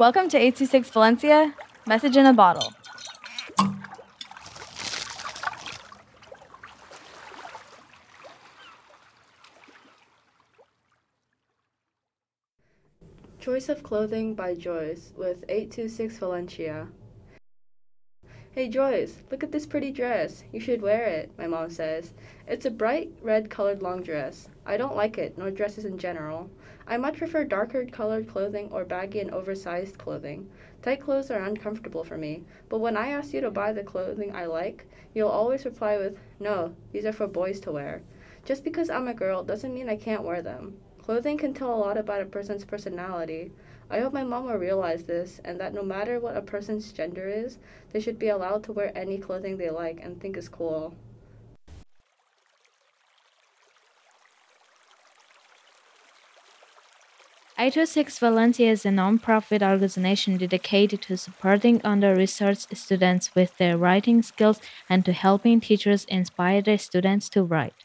Welcome to 826 Valencia, message in a bottle. Choice of Clothing by Joyce with 826 Valencia. Hey Joyce, look at this pretty dress. You should wear it, my mom says. It's a bright red colored long dress. I don't like it, nor dresses in general. I much prefer darker colored clothing or baggy and oversized clothing. Tight clothes are uncomfortable for me, but when I ask you to buy the clothing I like, you'll always reply with, No, these are for boys to wear. Just because I'm a girl doesn't mean I can't wear them. Clothing can tell a lot about a person's personality. I hope my mom will realize this and that no matter what a person's gender is, they should be allowed to wear any clothing they like and think is cool. Oh Six Valencia is a non-profit organization dedicated to supporting under-researched students with their writing skills and to helping teachers inspire their students to write.